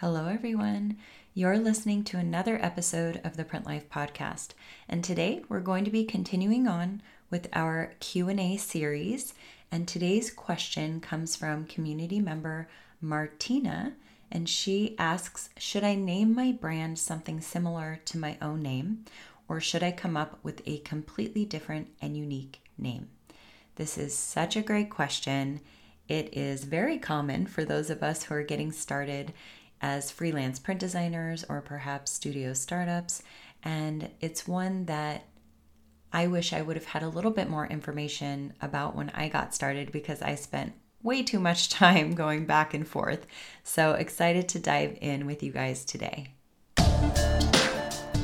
Hello, everyone. You're listening to another episode of the Print Life podcast, and today we're going to be continuing on with our Q&A series. And today's question comes from community member Martina, and she asks, "Should I name my brand something similar to my own name, or should I come up with a completely different and unique name?" This is such a great question. It is very common for those of us who are getting started as freelance print designers or perhaps studio startups. And it's one that I wish I would have had a little bit more information about when I got started because I spent way too much time going back and forth. So excited to dive in with you guys today.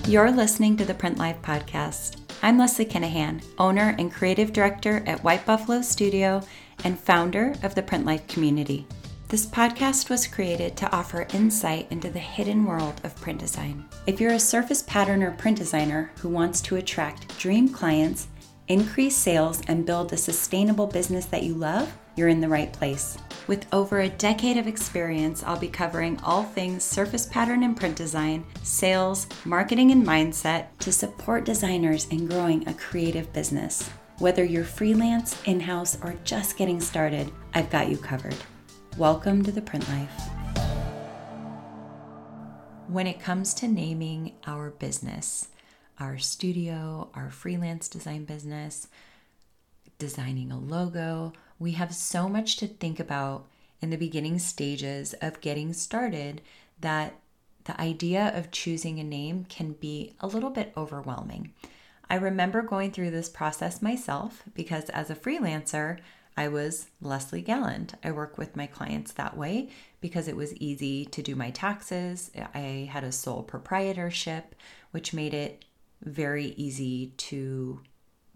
You're listening to the Print Life podcast. I'm Leslie Kenehan, owner and creative director at White Buffalo Studio and founder of the Print Life community. This podcast was created to offer insight into the hidden world of print design. If you're a surface pattern or print designer who wants to attract dream clients, increase sales, and build a sustainable business that you love, you're in the right place. With over a decade of experience, I'll be covering all things surface pattern and print design, sales, marketing, and mindset to support designers in growing a creative business. Whether you're freelance, in house, or just getting started, I've got you covered. Welcome to the print life. When it comes to naming our business, our studio, our freelance design business, designing a logo, we have so much to think about in the beginning stages of getting started that the idea of choosing a name can be a little bit overwhelming. I remember going through this process myself because as a freelancer, I was Leslie Galland. I work with my clients that way because it was easy to do my taxes. I had a sole proprietorship, which made it very easy to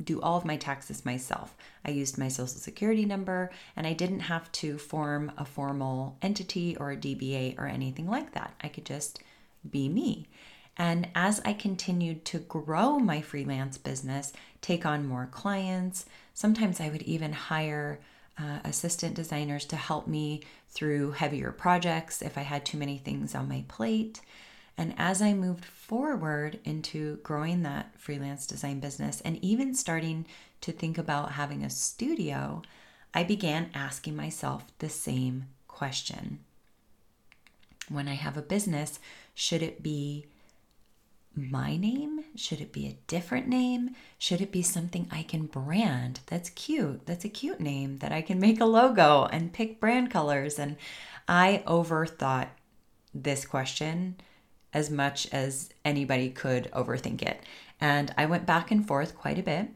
do all of my taxes myself. I used my social security number and I didn't have to form a formal entity or a DBA or anything like that. I could just be me. And as I continued to grow my freelance business, take on more clients, sometimes I would even hire uh, assistant designers to help me through heavier projects if I had too many things on my plate. And as I moved forward into growing that freelance design business and even starting to think about having a studio, I began asking myself the same question. When I have a business, should it be my name? Should it be a different name? Should it be something I can brand? That's cute. That's a cute name that I can make a logo and pick brand colors. And I overthought this question as much as anybody could overthink it. And I went back and forth quite a bit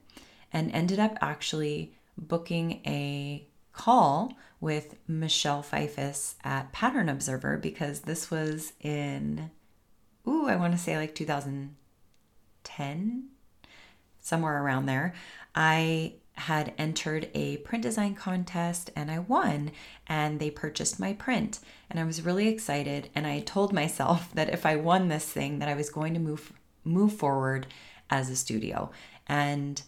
and ended up actually booking a call with Michelle Fifis at Pattern Observer because this was in ooh, I want to say like 2010, somewhere around there. I had entered a print design contest and I won and they purchased my print and I was really excited and I told myself that if I won this thing that I was going to move move forward as a studio and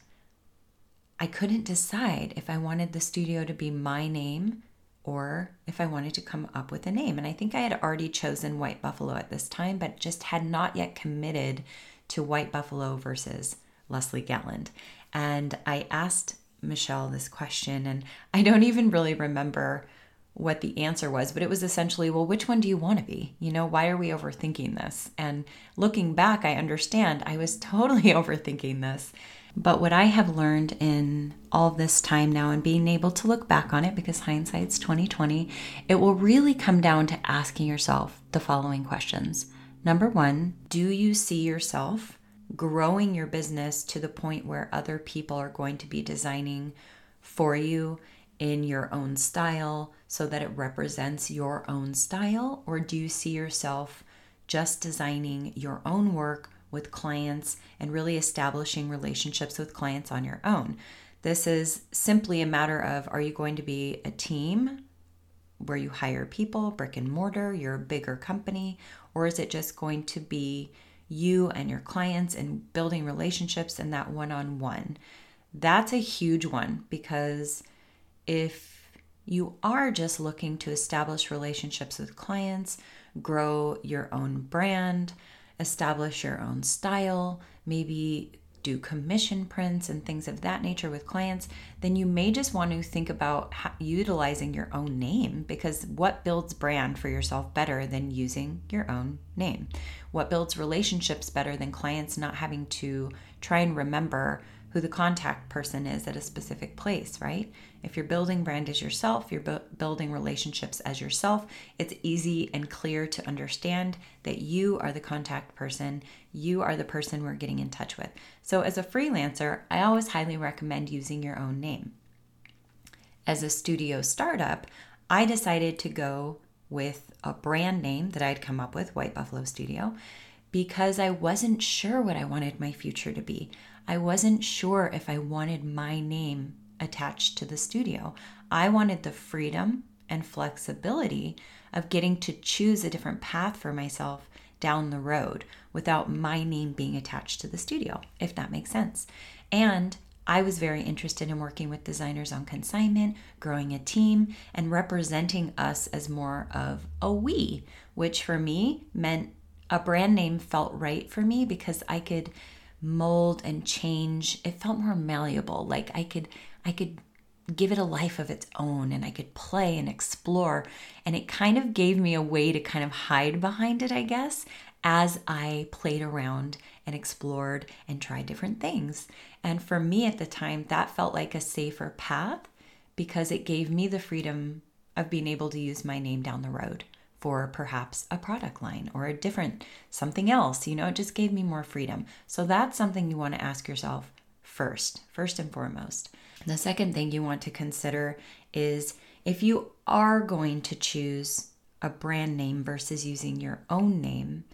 I couldn't decide if I wanted the studio to be my name or if I wanted to come up with a name. And I think I had already chosen White Buffalo at this time, but just had not yet committed to White Buffalo versus Leslie Galland. And I asked Michelle this question, and I don't even really remember what the answer was, but it was essentially, well, which one do you want to be? You know, why are we overthinking this? And looking back, I understand I was totally overthinking this. But what I have learned in all this time now and being able to look back on it because hindsight's 2020, it will really come down to asking yourself the following questions. Number 1, do you see yourself growing your business to the point where other people are going to be designing for you in your own style so that it represents your own style or do you see yourself just designing your own work with clients and really establishing relationships with clients on your own. This is simply a matter of are you going to be a team where you hire people, brick and mortar, you're a bigger company, or is it just going to be you and your clients and building relationships and that one on one? That's a huge one because if you are just looking to establish relationships with clients, grow your own brand, establish your own style, maybe do commission prints and things of that nature with clients, then you may just want to think about utilizing your own name because what builds brand for yourself better than using your own name? What builds relationships better than clients not having to try and remember who the contact person is at a specific place, right? If you're building brand as yourself, you're bu- building relationships as yourself, it's easy and clear to understand that you are the contact person, you are the person we're getting in touch with. So, as a freelancer, I always highly recommend using your own name. As a studio startup, I decided to go with a brand name that I'd come up with, White Buffalo Studio, because I wasn't sure what I wanted my future to be. I wasn't sure if I wanted my name attached to the studio. I wanted the freedom and flexibility of getting to choose a different path for myself down the road without my name being attached to the studio, if that makes sense. And I was very interested in working with designers on consignment, growing a team, and representing us as more of a we, which for me meant a brand name felt right for me because I could mold and change. It felt more malleable. Like I could I could give it a life of its own and I could play and explore and it kind of gave me a way to kind of hide behind it, I guess, as I played around and explored and tried different things. And for me at the time, that felt like a safer path because it gave me the freedom of being able to use my name down the road for perhaps a product line or a different something else. You know, it just gave me more freedom. So that's something you want to ask yourself first, first and foremost. The second thing you want to consider is if you are going to choose a brand name versus using your own name,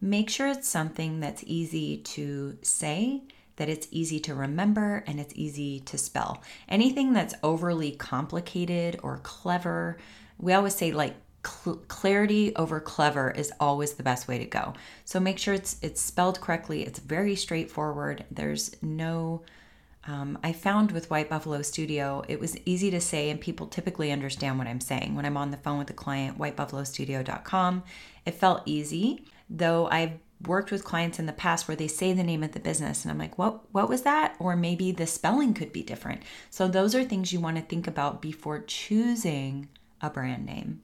make sure it's something that's easy to say, that it's easy to remember, and it's easy to spell. Anything that's overly complicated or clever, we always say like cl- clarity over clever is always the best way to go. So make sure it's it's spelled correctly. It's very straightforward. There's no um, I found with White Buffalo Studio, it was easy to say, and people typically understand what I'm saying. When I'm on the phone with the client, whitebuffalostudio.com, it felt easy, though I've worked with clients in the past where they say the name of the business and I'm like, "What what was that?" or maybe the spelling could be different. So those are things you want to think about before choosing a brand name.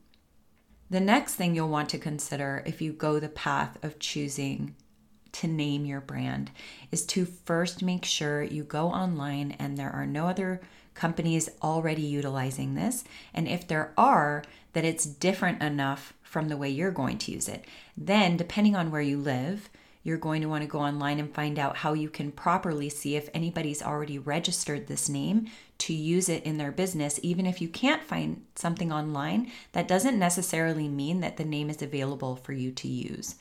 The next thing you'll want to consider if you go the path of choosing to name your brand is to first make sure you go online and there are no other companies already utilizing this. And if there are, that it's different enough from the way you're going to use it. Then, depending on where you live, you're going to want to go online and find out how you can properly see if anybody's already registered this name to use it in their business. Even if you can't find something online, that doesn't necessarily mean that the name is available for you to use.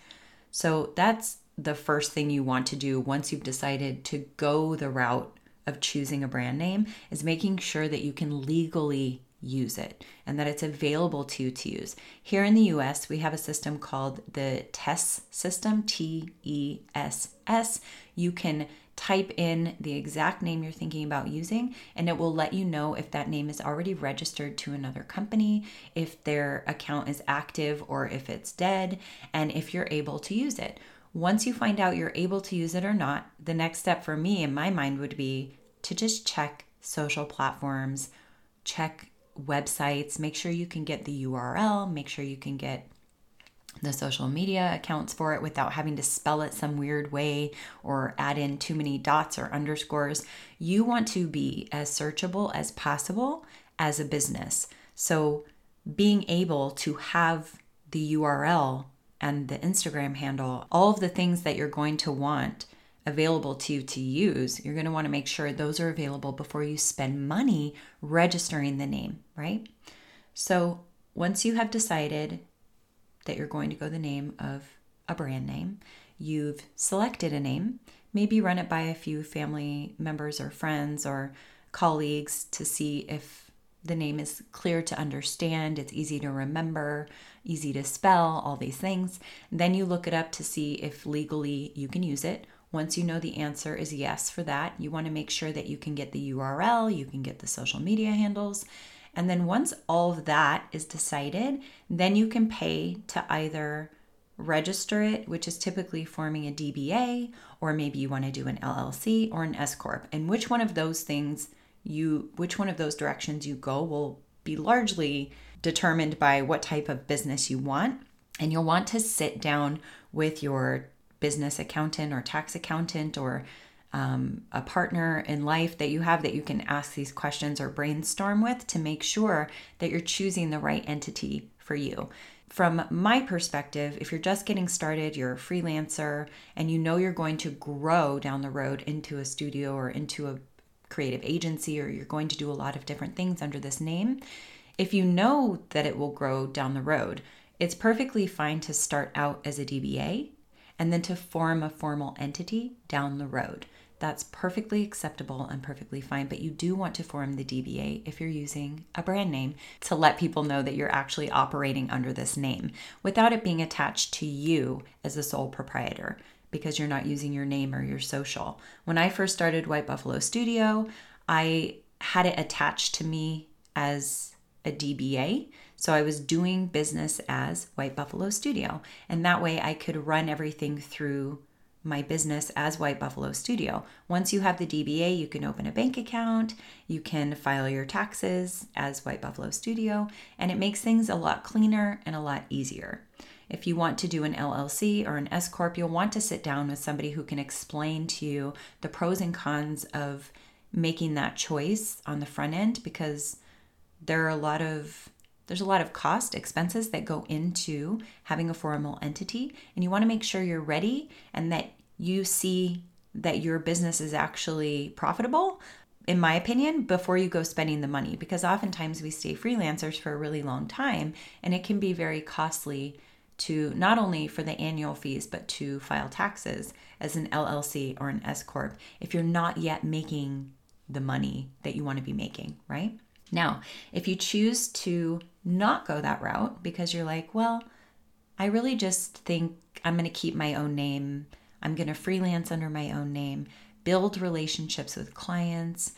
So that's the first thing you want to do once you've decided to go the route of choosing a brand name is making sure that you can legally use it and that it's available to you to use. Here in the US, we have a system called the TESS system, T E S S. You can type in the exact name you're thinking about using, and it will let you know if that name is already registered to another company, if their account is active or if it's dead, and if you're able to use it. Once you find out you're able to use it or not, the next step for me in my mind would be to just check social platforms, check websites, make sure you can get the URL, make sure you can get the social media accounts for it without having to spell it some weird way or add in too many dots or underscores. You want to be as searchable as possible as a business. So, being able to have the URL and the Instagram handle, all of the things that you're going to want available to you to use, you're going to want to make sure those are available before you spend money registering the name, right? So once you have decided that you're going to go the name of a brand name, you've selected a name, maybe run it by a few family members or friends or colleagues to see if the name is clear to understand, it's easy to remember, easy to spell, all these things. Then you look it up to see if legally you can use it once you know the answer is yes for that, you want to make sure that you can get the URL, you can get the social media handles, And then once all of that is decided, then you can pay to either register it, which is typically forming a DBA, or maybe you want to do an LLC or an S corp. And which one of those things you which one of those directions you go will be largely determined by what type of business you want. And you'll want to sit down with your business accountant or tax accountant or um, a partner in life that you have that you can ask these questions or brainstorm with to make sure that you're choosing the right entity for you. From my perspective, if you're just getting started, you're a freelancer, and you know you're going to grow down the road into a studio or into a creative agency, or you're going to do a lot of different things under this name, if you know that it will grow down the road, it's perfectly fine to start out as a DBA and then to form a formal entity down the road. That's perfectly acceptable and perfectly fine, but you do want to form the DBA if you're using a brand name to let people know that you're actually operating under this name without it being attached to you as the sole proprietor because you're not using your name or your social. When I first started White Buffalo Studio, I had it attached to me as a DBA. So I was doing business as White Buffalo Studio. And that way I could run everything through my business as White Buffalo Studio. Once you have the DBA, you can open a bank account, you can file your taxes as White Buffalo Studio, and it makes things a lot cleaner and a lot easier. If you want to do an LLC or an S Corp, you'll want to sit down with somebody who can explain to you the pros and cons of making that choice on the front end because there are a lot of there's a lot of cost expenses that go into having a formal entity and you want to make sure you're ready and that you see that your business is actually profitable in my opinion, before you go spending the money, because oftentimes we stay freelancers for a really long time and it can be very costly to not only for the annual fees, but to file taxes as an LLC or an S Corp if you're not yet making the money that you want to be making, right? Now, if you choose to not go that route because you're like, well, I really just think I'm going to keep my own name, I'm going to freelance under my own name, build relationships with clients,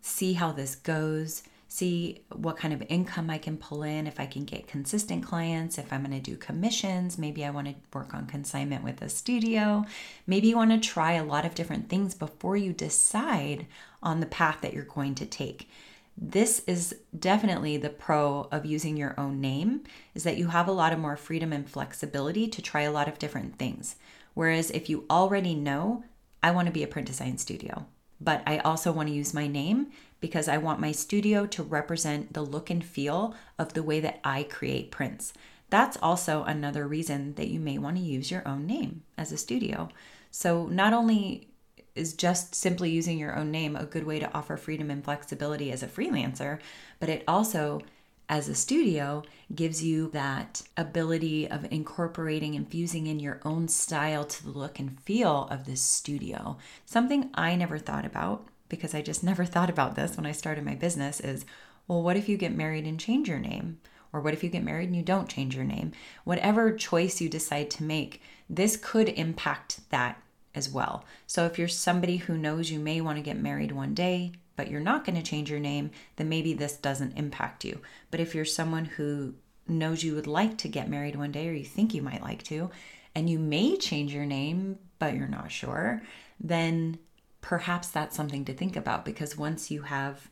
see how this goes see what kind of income I can pull in, if I can get consistent clients, if I'm going to do commissions, maybe I want to work on consignment with a studio. Maybe you want to try a lot of different things before you decide on the path that you're going to take. This is definitely the pro of using your own name is that you have a lot of more freedom and flexibility to try a lot of different things. Whereas if you already know, I want to be a print design studio, but I also want to use my name because I want my studio to represent the look and feel of the way that I create prints. That's also another reason that you may want to use your own name as a studio. So, not only is just simply using your own name a good way to offer freedom and flexibility as a freelancer, but it also as a studio gives you that ability of incorporating, infusing in your own style to the look and feel of this studio. Something I never thought about because I just never thought about this when I started my business is well, what if you get married and change your name? Or what if you get married and you don't change your name? Whatever choice you decide to make, this could impact that as well. So if you're somebody who knows you may want to get married one day, but you're not going to change your name, then maybe this doesn't impact you. But if you're someone who knows you would like to get married one day or you think you might like to, and you may change your name, but you're not sure, then perhaps that's something to think about because once you have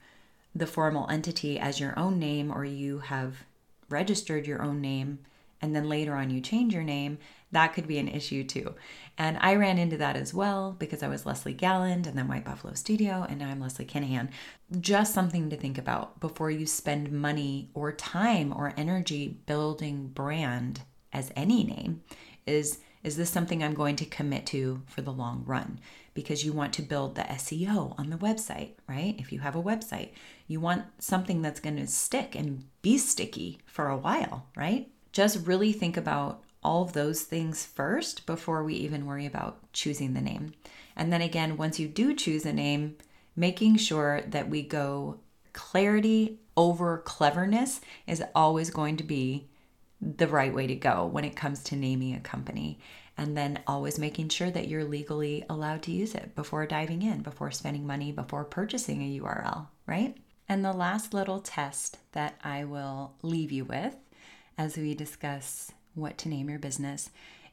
the formal entity as your own name or you have registered your own name and then later on you change your name, that could be an issue too. And I ran into that as well because I was Leslie Galland and then White Buffalo Studio, and now I'm Leslie Kenehan. Just something to think about before you spend money or time or energy building brand as any name is is this something I'm going to commit to for the long run? Because you want to build the SEO on the website, right? If you have a website, you want something that's going to stick and be sticky for a while, right? Just really think about all of those things first before we even worry about choosing the name. And then again, once you do choose a name, making sure that we go clarity over cleverness is always going to be the right way to go when it comes to naming a company. And then always making sure that you're legally allowed to use it before diving in, before spending money, before purchasing a URL, right? And the last little test that I will leave you with as we discuss what to name your business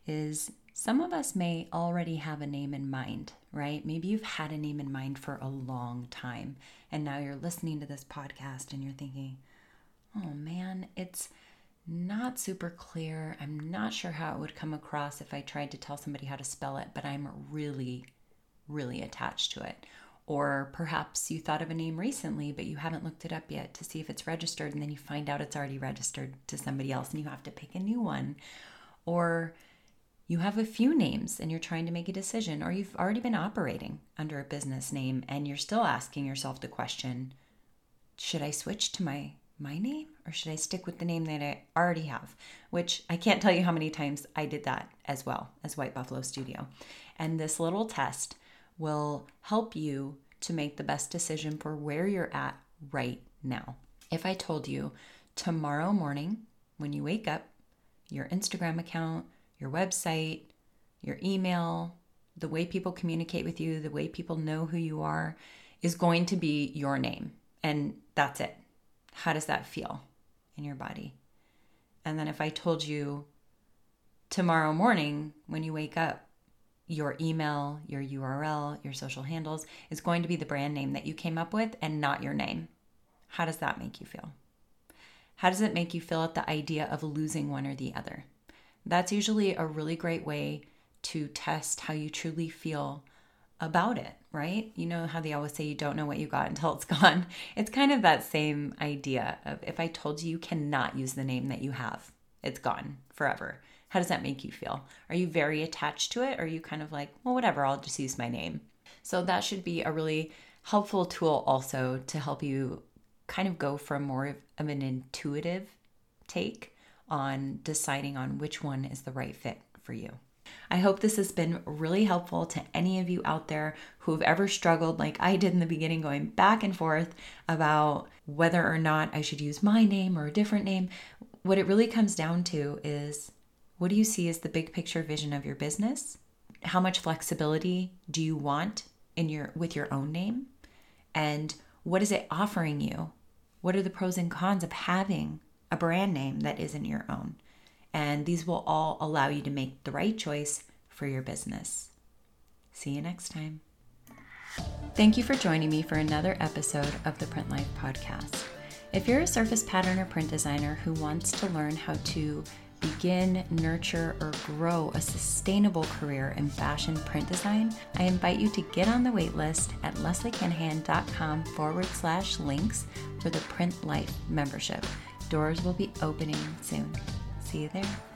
is some of us may already have a name in mind, right? Maybe you've had a name in mind for a long time and now you're listening to this podcast and you're thinking, oh man, it's not super clear. I'm not sure how it would come across if I tried to tell somebody how to spell it, but I'm really, really attached to it. Or perhaps you thought of a name recently, but you haven't looked it up yet to see if it's registered, and then you find out it's already registered to somebody else and you have to pick a new one. Or you have a few names and you're trying to make a decision, or you've already been operating under a business name and you're still asking yourself the question should I switch to my my name or should I stick with the name that I already have? Which I can't tell you how many times I did that as well as White Buffalo Studio. And this little test will help you to make the best decision for where you're at right now. If I told you tomorrow morning when you wake up, your Instagram account, your website, your email, the way people communicate with you, the way people know who you are is going to be your name. And that's it. How does that feel in your body? And then if I told you tomorrow morning when you wake up, your email, your URL, your social handles is going to be the brand name that you came up with and not your name. How does that make you feel? How does it make you feel at the idea of losing one or the other? That's usually a really great way to test how you truly feel about it, right? You know how they always say you don't know what you got until it's gone. It's kind of that same idea of if I told you you cannot use the name that you have, it's gone forever. How does that make you feel? Are you very attached to it? Or are you kind of like, well, whatever, I'll just use my name? So that should be a really helpful tool also to help you kind of go from more of an intuitive take on deciding on which one is the right fit for you. I hope this has been really helpful to any of you out there who have ever struggled, like I did in the beginning, going back and forth about whether or not I should use my name or a different name. What it really comes down to is what do you see as the big picture vision of your business? How much flexibility do you want in your with your own name? And what is it offering you? What are the pros and cons of having a brand name that isn't your own? And these will all allow you to make the right choice for your business. See you next time. Thank you for joining me for another episode of the Print Life Podcast. If you're a surface pattern or print designer who wants to learn how to begin, nurture, or grow a sustainable career in fashion print design, I invite you to get on the waitlist at lesliekenehan.com forward slash links for the Print Life membership. Doors will be opening soon. See you there.